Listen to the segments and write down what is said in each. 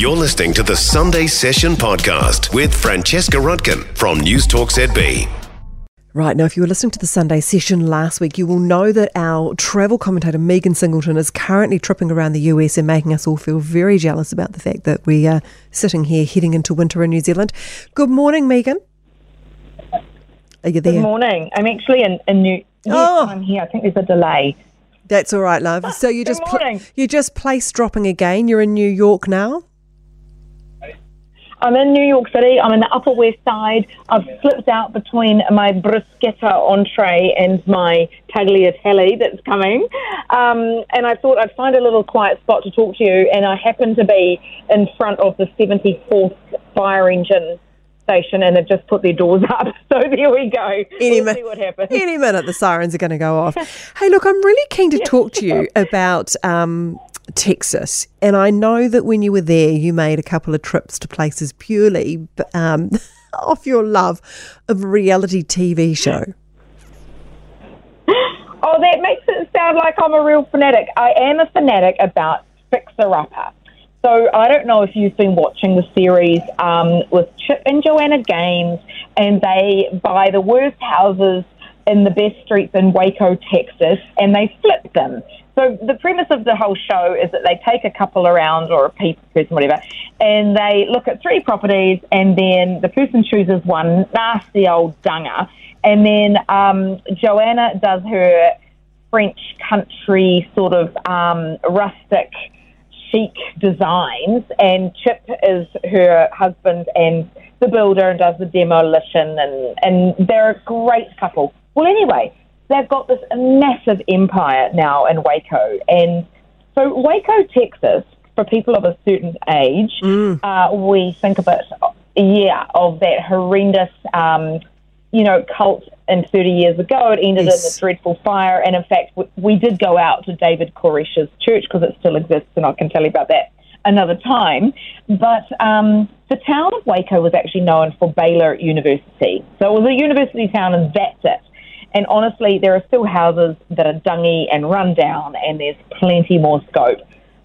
You're listening to the Sunday Session podcast with Francesca Rudkin from News Talk ZB. Right, now if you were listening to the Sunday session last week, you will know that our travel commentator Megan Singleton is currently tripping around the US and making us all feel very jealous about the fact that we are sitting here heading into winter in New Zealand. Good morning, Megan. Are you there? Good morning. I'm actually in, in New. Yes, Oh. I'm here. I think there's a delay. That's all right, love. Oh, so you just pl- you just place dropping again. You're in New York now. I'm in New York City. I'm in the Upper West Side. I've slipped out between my bruschetta entree and my tagliatelle that's coming. Um, and I thought I'd find a little quiet spot to talk to you. And I happen to be in front of the 74th fire engine station, and they've just put their doors up. So there we go. Any we'll see what happens. Any minute, the sirens are going to go off. hey, look, I'm really keen to talk to you about um, Texas, and I know that when you were there, you made a couple of trips to places purely um, off your love of reality TV show. Oh, that makes it sound like I'm a real fanatic. I am a fanatic about Fixer Upper. So I don't know if you've been watching the series um, with Chip and Joanna Gaines, and they buy the worst houses in the best streets in Waco, Texas, and they flip them. So the premise of the whole show is that they take a couple around or a pe- person, whatever, and they look at three properties, and then the person chooses one nasty old dunger, and then um, Joanna does her French country sort of um, rustic chic designs, and Chip is her husband and the builder and does the demolition, and, and they're a great couple. Well, anyway, they've got this massive empire now in Waco, and so Waco, Texas, for people of a certain age, uh, we think a bit, yeah, of that horrendous. Um, you know, cult and 30 years ago. It ended Yes. in a dreadful fire. And in fact, we, we did go out to David Koresh's church because it still exists, and I can tell you about that another time. But um, the town of Waco was actually known for Baylor University. So it was a university town, and that's it. And honestly, there are still houses that are dungy and run down, and there's plenty more scope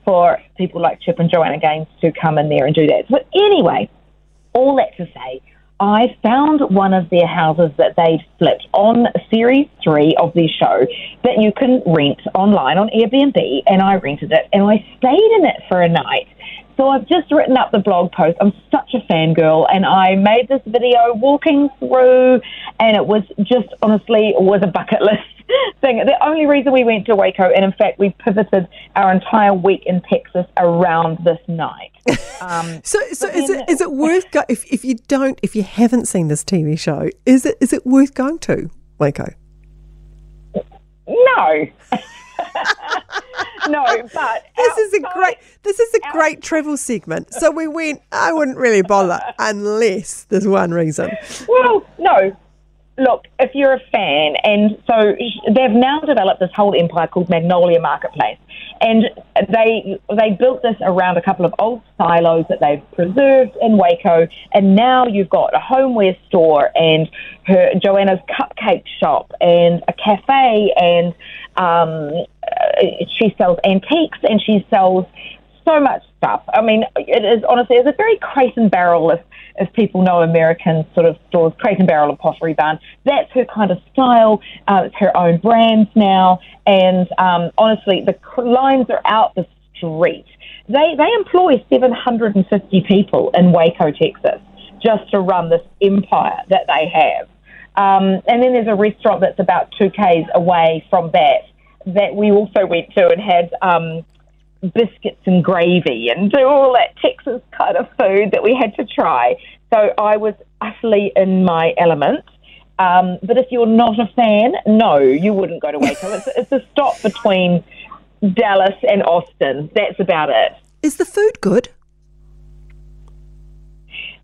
for people like Chip and Joanna Gaines to come in there and do that. But anyway, all that to say, I found one of their houses that they'd flipped on series three of their show that you can rent online on Airbnb, and I rented it and I stayed in it for a night. So I've just written up the blog post. I'm such a fangirl, and I made this video walking through, and it was just honestly was a bucket list thing. The only reason we went to Waco, and in fact we pivoted our entire week in Texas around this night. Um, So, so is it is it worth go- if if you don't if you haven't seen this TV show is it is it worth going to Waco? No. no, but This is a great this is a great travel segment. So we went. I wouldn't really bother unless there's one reason. Well, no. Look, if you're a fan, and so they've now developed this whole empire called Magnolia Marketplace, and they they built this around a couple of old silos that they've preserved in Waco, and now you've got a homeware store and her Joanna's cupcake shop and a cafe, and um, she sells antiques and she sells so much stuff. I mean, it is honestly, it's a very crate and barrel if, if people know American sort of stores, crate and barrel and pottery barn. That's her kind of style. Uh, it's her own brands now. And um, honestly, the lines are out the street. They, they employ 750 people in Waco, Texas, just to run this empire that they have. Um, and then there's a restaurant that's about two k's away from that that we also went to and had um, biscuits and gravy and do all that Texas kind of food that we had to try. So I was utterly in my element. Um, but if you're not a fan, no, you wouldn't go to Waco. It's, it's a stop between Dallas and Austin. That's about it. Is the food good?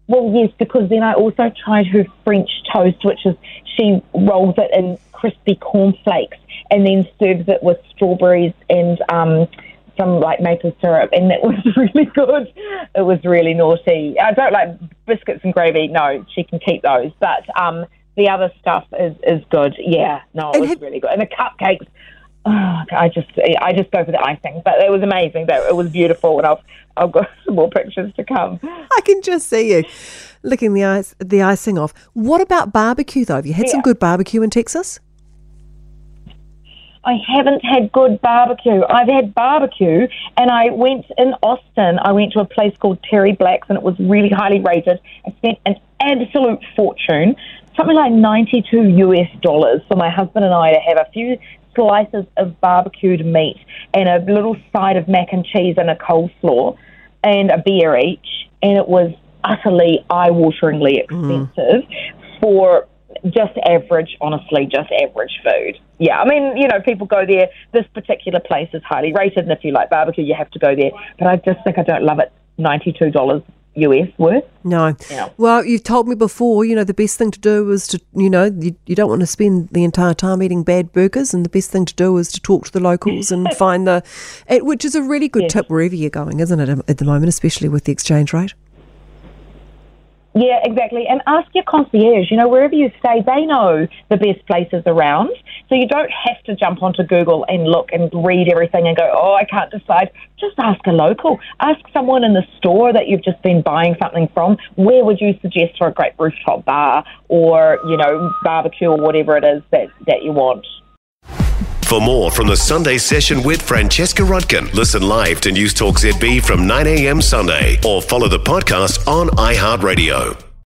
Well, yes, because then I also tried her French toast, which is she rolls it in crispy cornflakes and then serves it with strawberries and um, some like maple syrup, and it was really good. It was really naughty. I don't like biscuits and gravy. No, she can keep those, but um, the other stuff is is good. Yeah, no, it And was have- really good, and the cupcakes. Oh, I just I just go for the icing, but it was amazing. Though it was beautiful, and I've I've got some more pictures to come. I can just see you licking the ice, the icing off. What about barbecue though? Have you had some good barbecue in Texas? I haven't had good barbecue. I've had barbecue, and I went in Austin. I went to a place called Terry Black's, and it was really highly rated. I spent an absolute fortune, something like ninety-two US dollars for my husband and I to have a few slices of barbecued meat and a little side of mac and cheese and a coleslaw and a beer each, and it was utterly eye-wateringly mm. expensive for just average, honestly, just average food. Yeah, I mean, you know, people go there. This particular place is highly rated, and if you like barbecue, you have to go there. But I just think I don't love it. Ninety-two dollars US worth. No. Yeah. Well, you've told me before, you know, the best thing to do is to, you know, you, you don't want to spend the entire time eating bad burgers, and the best thing to do is to talk to the locals and find the, which is a really good Yes. tip wherever you're going, isn't it, um, at the moment, especially with the exchange rate? Yeah, exactly. And ask your concierge. You know, wherever you stay, they know the best places around. So you don't have to jump onto Google and look and read everything and go, oh, I can't decide. Just ask a local. Ask someone in the store that you've just been buying something from. Where would you suggest for a great rooftop bar or, you know, barbecue or whatever it is that, that you want? For more from the Sunday session with Francesca Rudkin, listen live to News Talk ZB from 9 a.m. Sunday or follow the podcast on iHeartRadio.